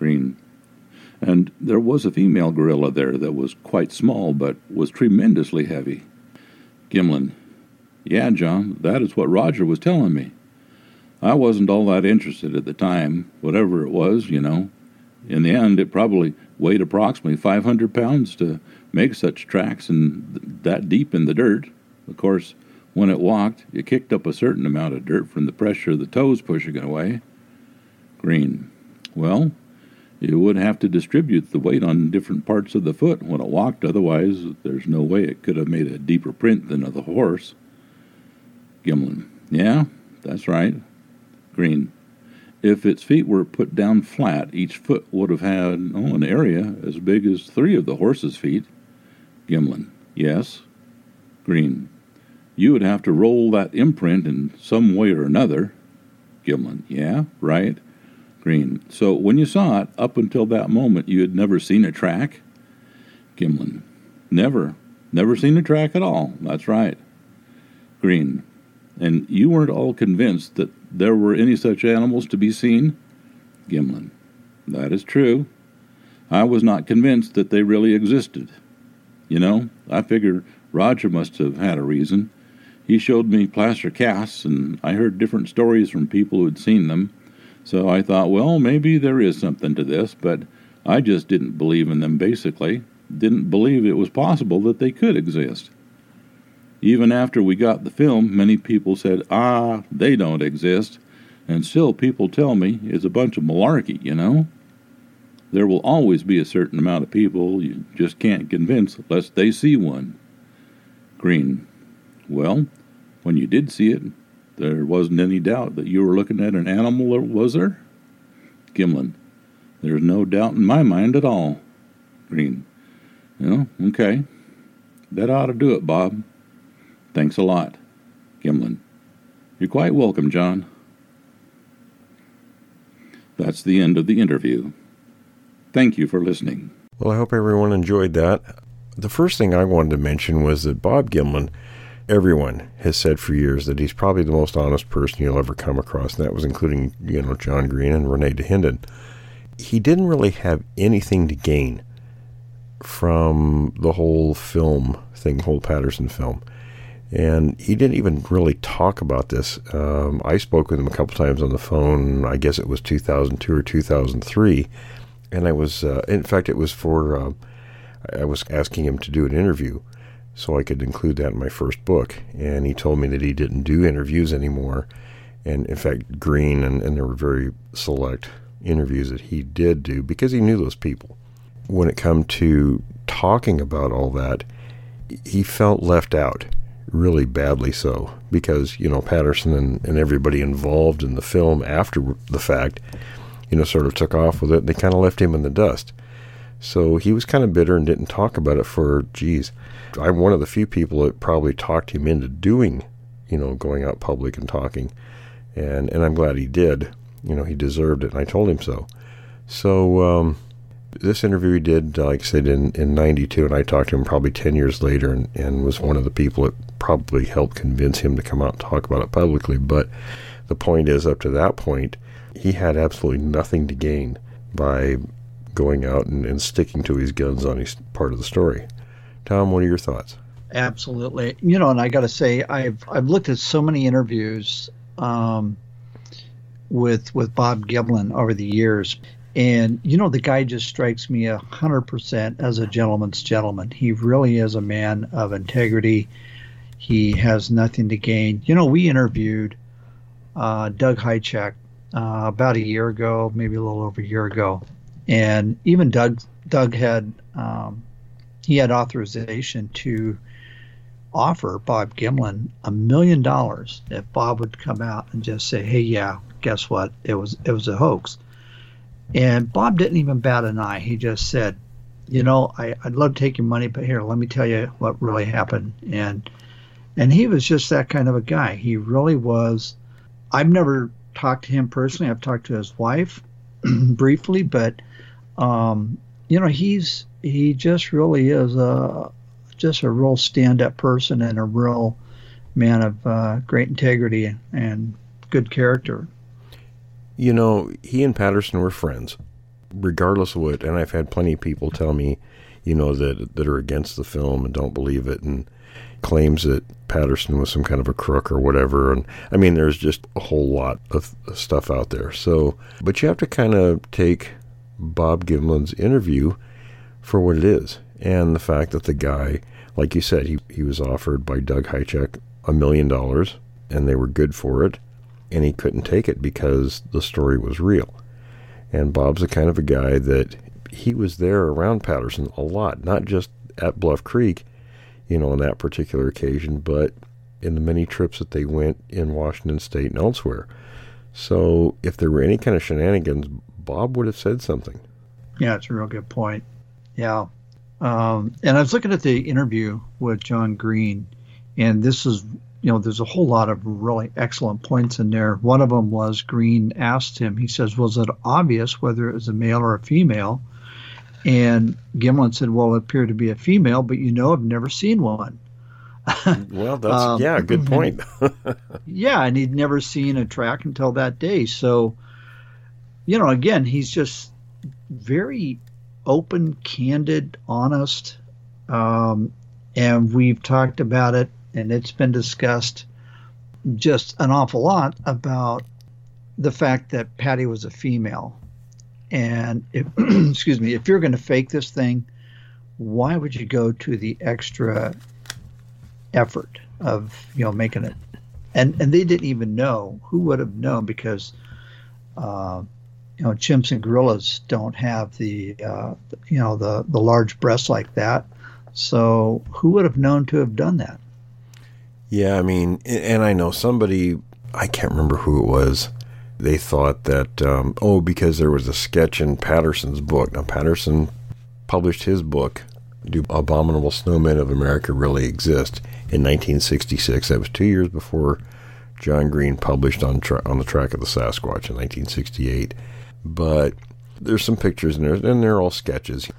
Green. And there was a female gorilla there that was quite small but was tremendously heavy. Gimlin. Yeah, John, that is what Roger was telling me. I wasn't all that interested at the time, whatever it was, you know. In the end, it probably weighed approximately 500 pounds to make such tracks and that deep in the dirt. Of course, when it walked, it kicked up a certain amount of dirt from the pressure of the toes pushing it away. Green. Well, you would have to distribute the weight on different parts of the foot when it walked, otherwise, there's no way it could have made a deeper print than of the horse. Gimlin. Yeah, that's right. Green. If its feet were put down flat, each foot would have had oh, an area as big as three of the horse's feet. Gimlin. Yes. Green. You would have to roll that imprint in some way or another. Gimlin. Yeah, right. Green. So when you saw it, up until that moment, you had never seen a track? Gimlin. Never. Never seen a track at all. That's right. Green. And you weren't all convinced that there were any such animals to be seen? Gimlin. That is true. I was not convinced that they really existed. You know, I figured Roger must have had a reason. He showed me plaster casts, and I heard different stories from people who had seen them. So I thought, well, maybe there is something to this, but I just didn't believe in them basically. Didn't believe it was possible that they could exist. Even after we got the film, many people said, ah, they don't exist. And still, people tell me it's a bunch of malarkey, you know? There will always be a certain amount of people you just can't convince lest they see one. Green. Well, when you did see it, there wasn't any doubt that you were looking at an animal, was there? Gimlin. There's no doubt in my mind at all. Green. Well, okay. That ought to do it, Bob. Thanks a lot. Gimlin. You're quite welcome, John. That's the end of the interview. Thank you for listening. Well, I hope everyone enjoyed that. The first thing I wanted to mention was that Bob Gimlin, everyone has said for years that he's probably the most honest person you'll ever come across, and that was including, you know, John Green and Rene Dahinden. He didn't really have anything to gain from the whole film thing, whole Patterson film. And he didn't even really talk about this. Um, I spoke with him a couple times on the phone. I guess it was 2002 or 2003, and I was, uh, in fact, it was for. Uh, I was asking him to do an interview, so I could include that in my first book. And he told me that he didn't do interviews anymore. And in fact, Green and, and there were very select interviews that he did do because he knew those people. When it come to talking about all that, he felt left out really badly so because you know Patterson and, and everybody involved in the film after the fact you know sort of took off with it they kind of left him in the dust so he was kind of bitter and didn't talk about it for geez i'm one of the few people that probably talked him into doing you know going out public and talking. And and i'm glad he did. You know he deserved it and i told him so. So um, this interview he did, like I said, in, in 92, and I talked to him probably 10 years later and, and was one of the people that probably helped convince him to come out and talk about it publicly. But the point is, up to that point, he had absolutely nothing to gain by going out and, and sticking to his guns on his part of the story. Tom, what are your thoughts? Absolutely. You know, and I got to say, I've I've looked at so many interviews um, with with Bob Gimlin over the years, and you know, the guy just strikes me a hundred percent as a gentleman's gentleman. He really is a man of integrity. He has nothing to gain. You know, we interviewed uh, Doug Hajicek uh, about a year ago, maybe a little over a year ago, and even Doug Doug had um, he had authorization to offer Bob Gimlin a million dollars if Bob would come out and just say, "Hey, yeah, guess what? It was it was a hoax." And Bob didn't even bat an eye. He just said, "You know, I, I'd love to take your money, but here, let me tell you what really happened." And and he was just that kind of a guy. He really was. I've never talked to him personally. I've talked to his wife briefly, but um, you know, he's he just really is a just a real stand-up person and a real man of uh, great integrity and good character. You know, he and Patterson were friends, regardless of what. And I've had plenty of people tell me, you know, that that are against the film and don't believe it, and claims that Patterson was some kind of a crook or whatever. And I mean, there's just a whole lot of stuff out there. So, but you have to kind of take Bob Gimlin's interview for what it is, and the fact that the guy, like you said, he he was offered by Doug Hajicek a million dollars, and they were good for it, and he couldn't take it because the story was real. And Bob's the kind of a guy that he was there around Patterson a lot, not just at Bluff Creek, you know, on that particular occasion, but in the many trips that they went in Washington State and elsewhere. So if there were any kind of shenanigans, Bob would have said something. Yeah, it's a real good point. Yeah. Um, and I was looking at the interview with John Green, and this is, you know, there's a whole lot of really excellent points in there. One of them was Green asked him, he says, Was it obvious whether it was a male or a female? And Gimlin said, Well, it appeared to be a female, but you know, I've never seen one. well, that's, um, yeah, good point. yeah, and he'd never seen a track until that day. So, you know, again, he's just very open, candid, honest. Um, and we've talked about it, and it's been discussed just an awful lot about the fact that Patty was a female. And if, excuse me, if you're going to fake this thing, why would you go to the extra effort of you know making it? And and they didn't even know who would have known because uh, you know chimps and gorillas don't have the uh, you know the the large breasts like that. So who would have known to have done that? Yeah, I mean, and I know somebody I can't remember who it was. They thought that um, oh, because there was a sketch in Patterson's book. Now Patterson published his book, "Do Abominable Snowmen of America Really Exist?" in 1966. That was two years before John Green published on tra- on the track of the Sasquatch in 1968. But there's some pictures in there, and they're all sketches.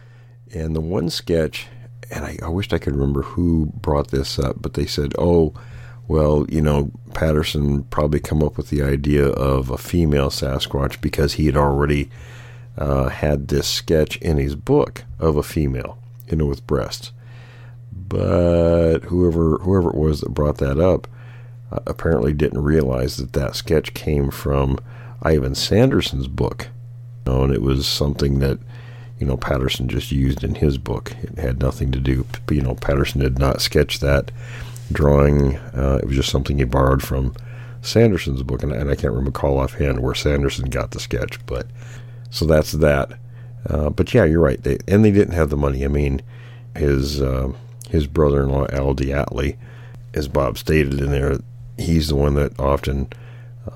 And the one sketch, and I, I wished I could remember who brought this up, but they said, oh, well, you know, Patterson probably come up with the idea of a female Sasquatch because he had already uh, had this sketch in his book of a female, you know, with breasts. But whoever whoever it was that brought that up uh, apparently didn't realize that that sketch came from Ivan Sanderson's book know, and it was something that you know Patterson just used in his book. It had nothing to do. You know, Patterson did not sketch that drawing. Uh, it was just something he borrowed from Sanderson's book, and, and I can't recall offhand where Sanderson got the sketch. But so that's that. Uh, but yeah, you're right. They and they didn't have the money. I mean, his uh, his brother-in-law Al DeAtley, as Bob stated in there, he's the one that often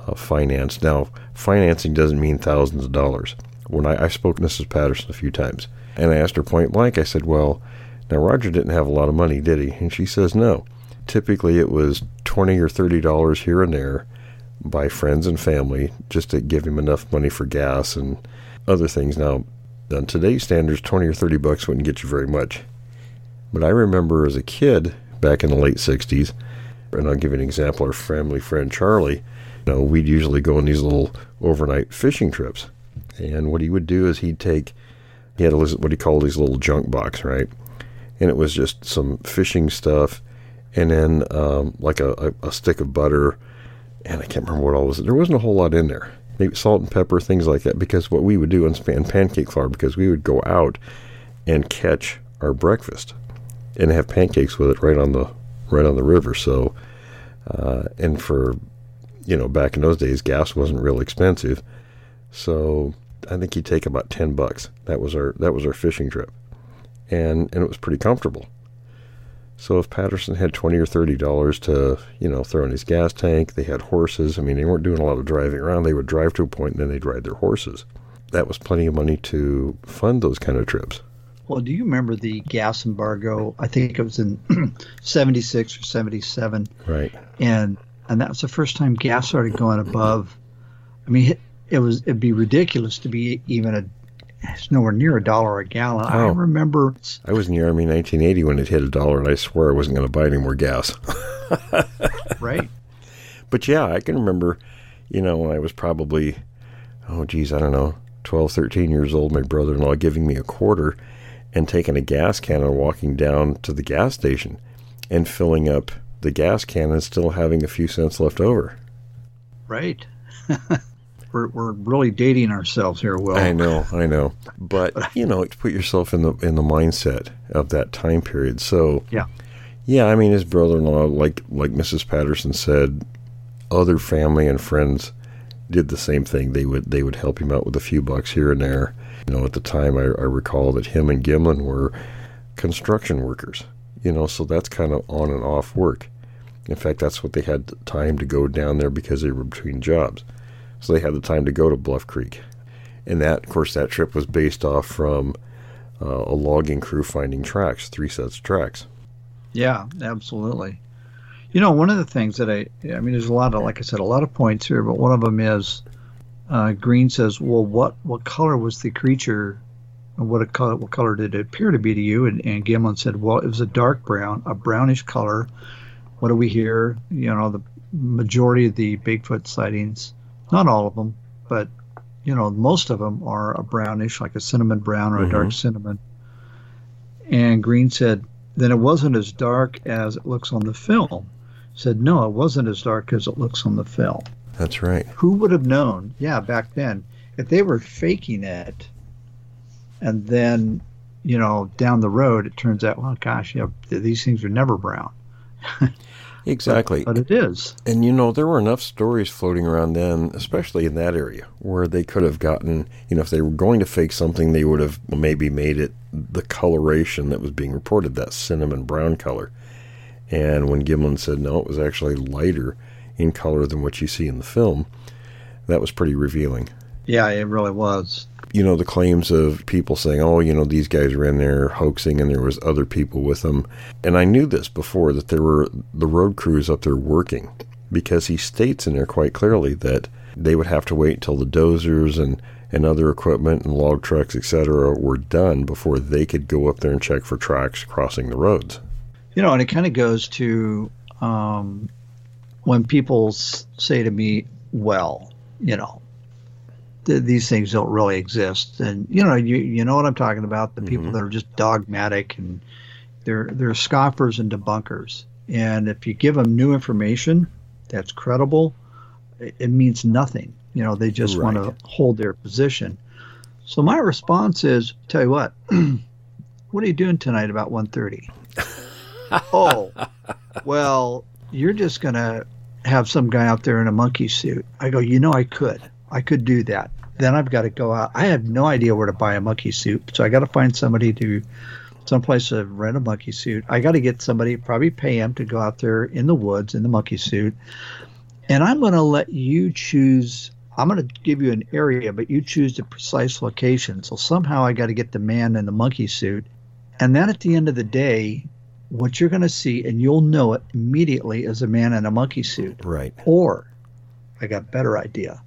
uh, financed. Now, financing doesn't mean thousands of dollars. When I, I've to Mrs. Patterson a few times, and I asked her point blank, I said, Well, now Roger didn't have a lot of money, did he? And she says, No. Typically, it was 20 or $30 here and there by friends and family just to give him enough money for gas and other things. Now, on today's standards, 20 or 30 bucks wouldn't get you very much. But I remember as a kid back in the late 60s, and I'll give you an example. Our family friend Charlie you know, we'd usually go on these little overnight fishing trips. And what he would do is he'd take, he had a, what he called his little junk box, right? And it was just some fishing stuff and then um, like a, a, a, stick of butter. And I can't remember what all was. There wasn't a whole lot in there. Maybe salt and pepper, things like that. Because what we would do in and pancake flour, because we would go out and catch our breakfast and have pancakes with it right on the right on the river. So, uh, and for you know, back in those days, gas wasn't real expensive. So I think you'd take about ten bucks. That was our that was our fishing trip, and and it was pretty comfortable. So if Patterson had twenty or thirty dollars to you know throw in his gas tank, they had horses. I mean, they weren't doing a lot of driving around. They would drive to a point and then they'd ride their horses. That was plenty of money to fund those kind of trips. Well, do you remember the gas embargo? I think it was in 76 or 77. Right. And and that was the first time gas started going above I mean it, it was it'd be ridiculous to be even a it's nowhere near a dollar a gallon. I Oh. remember I was in the army in 1980 when it hit a dollar, and I swear I wasn't going to buy any more gas. right. But yeah, I can remember, you know, when I was probably, oh, geez, I don't know, 12, 13 years old, my brother in law giving me a quarter and taking a gas can and walking down to the gas station and filling up the gas can and still having a few cents left over. Right. we're we're really dating ourselves here, Will. I know, I know. But, you know, to put yourself in the in the mindset of that time period. So, Yeah. Yeah, I mean his brother-in-law like like Mrs. Patterson said, other family and friends did the same thing. They would they would help him out with a few bucks here and there. You know, at the time I, I recall that him and Gimlin were construction workers. You know, so that's kind of on and off work. In fact, that's what they had time to go down there because they were between jobs. So they had the time to go to Bluff Creek. And that, of course, that trip was based off from uh, a logging crew finding tracks, three sets of tracks. Yeah, absolutely. You know, one of the things that I, I mean, there's a lot of, like I said, a lot of points here, but one of them is uh, Green says, well, what, what color was the creature? And what, color, what color did it appear to be to you? And, and Gimlin said, well, it was a dark brown, a brownish color. What do we hear? You know, the majority of the Bigfoot sightings, not all of them, but, you know, most of them are a brownish, like a cinnamon brown or a dark mm-hmm. cinnamon. And Green said, then it wasn't as dark as it looks on the film. Said, no, it wasn't as dark as it looks on the film. That's right. Who would have known? Yeah, back then, if they were faking it, and then, you know, down the road, it turns out, well, gosh, yeah, th- these things are never brown. Exactly. But it is. And you know, there were enough stories floating around then, especially in that area, where they could have gotten, you know, if they were going to fake something, they would have maybe made it the coloration that was being reported, that cinnamon brown color. And when Gimlin said no, it was actually lighter in color than what you see in the film, that was pretty revealing. Yeah, it really was. You know, the claims of people saying, oh, you know, these guys were in there hoaxing and there was other people with them. And I knew this before, that there were the road crews up there working because he states in there quite clearly that they would have to wait until the dozers and, and other equipment and log trucks, etc., were done before they could go up there and check for tracks crossing the roads. You know, and it kind of goes to um, when people say to me, well, you know, th- these things don't really exist. And, you know, you, you know what I'm talking about the people mm-hmm. that are just dogmatic and they're, they're scoffers and debunkers. And if you give them new information that's credible, it, it means nothing. You know, they just want to hold their position. So my response is, tell you what, what are you doing tonight about 1.30? oh, well, you're just going to have some guy out there in a monkey suit. I go, you know, I could. I could do that. Then I've got to go out. I have no idea where to buy a monkey suit. So I got to find somebody to, someplace to rent a monkey suit. I got to get somebody, probably pay him to go out there in the woods in the monkey suit. And I'm going to let you choose. I'm going to give you an area, but you choose the precise location. So somehow I got to get the man in the monkey suit. And then at the end of the day, what you're going to see, and you'll know it immediately, is a man in a monkey suit. Right. Or, I got a better idea.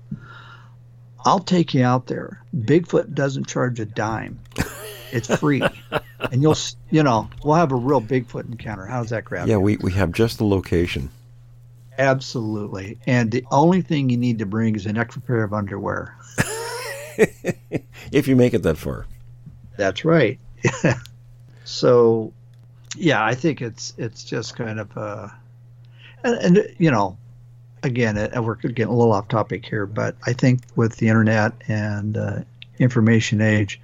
I'll take you out there. Bigfoot doesn't charge a dime. It's free, and you'll, you know, we'll have a real Bigfoot encounter. How does that grab Yeah, you? we, we have just the location. Absolutely. And the only thing you need to bring is an extra pair of underwear. If you make it that far. That's right. so, yeah, I think it's it's just kind of uh, and, and you know, again, uh, we're getting a little off topic here, but I think with the internet and uh, information age,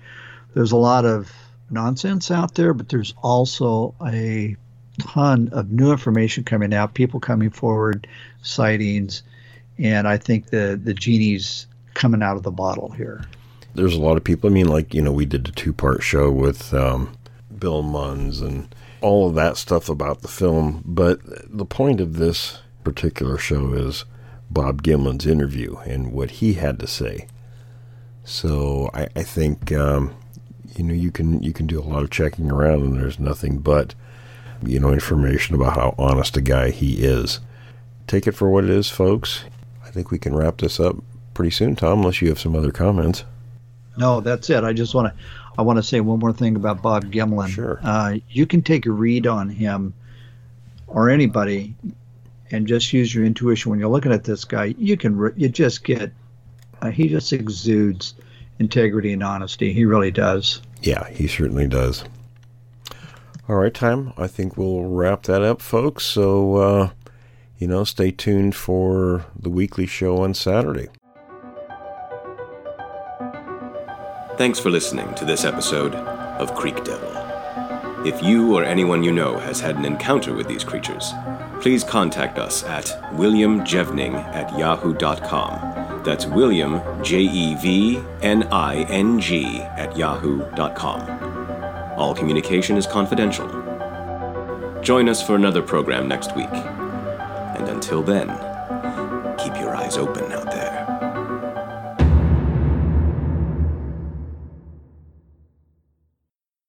there's a lot of nonsense out there, but there's also a ton of new information coming out, people coming forward, sightings, and I think the the genie's coming out of the bottle here. there's a lot of people. I mean, like you know, we did a two part show with um, Bill Munns and all of that stuff about the film. But the point of this particular show is Bob Gimlin's interview and what he had to say. So I, I think um, you know you can you can do a lot of checking around, and there's nothing but you know information about how honest a guy he is. Take it for what it is, folks. I think we can wrap this up pretty soon, Tom. Unless you have some other comments. No, that's it. I just want to I want to say one more thing about Bob Gimlin. Sure. Uh, you can take a read on him or anybody and just use your intuition when you're looking at this guy. You can re- you just get uh, he just exudes integrity and honesty. He really does. Yeah, he certainly does. All right, time. I think we'll wrap that up, folks. So, uh, you know, stay tuned for the weekly show on Saturday. Thanks for listening to this episode of Creek Devil. If you or anyone you know has had an encounter with these creatures, please contact us at williamjevning at yahoo.com. That's William, J E V N I N G, at yahoo.com. All communication is confidential. Join us for another program next week. And until then, keep your eyes open out.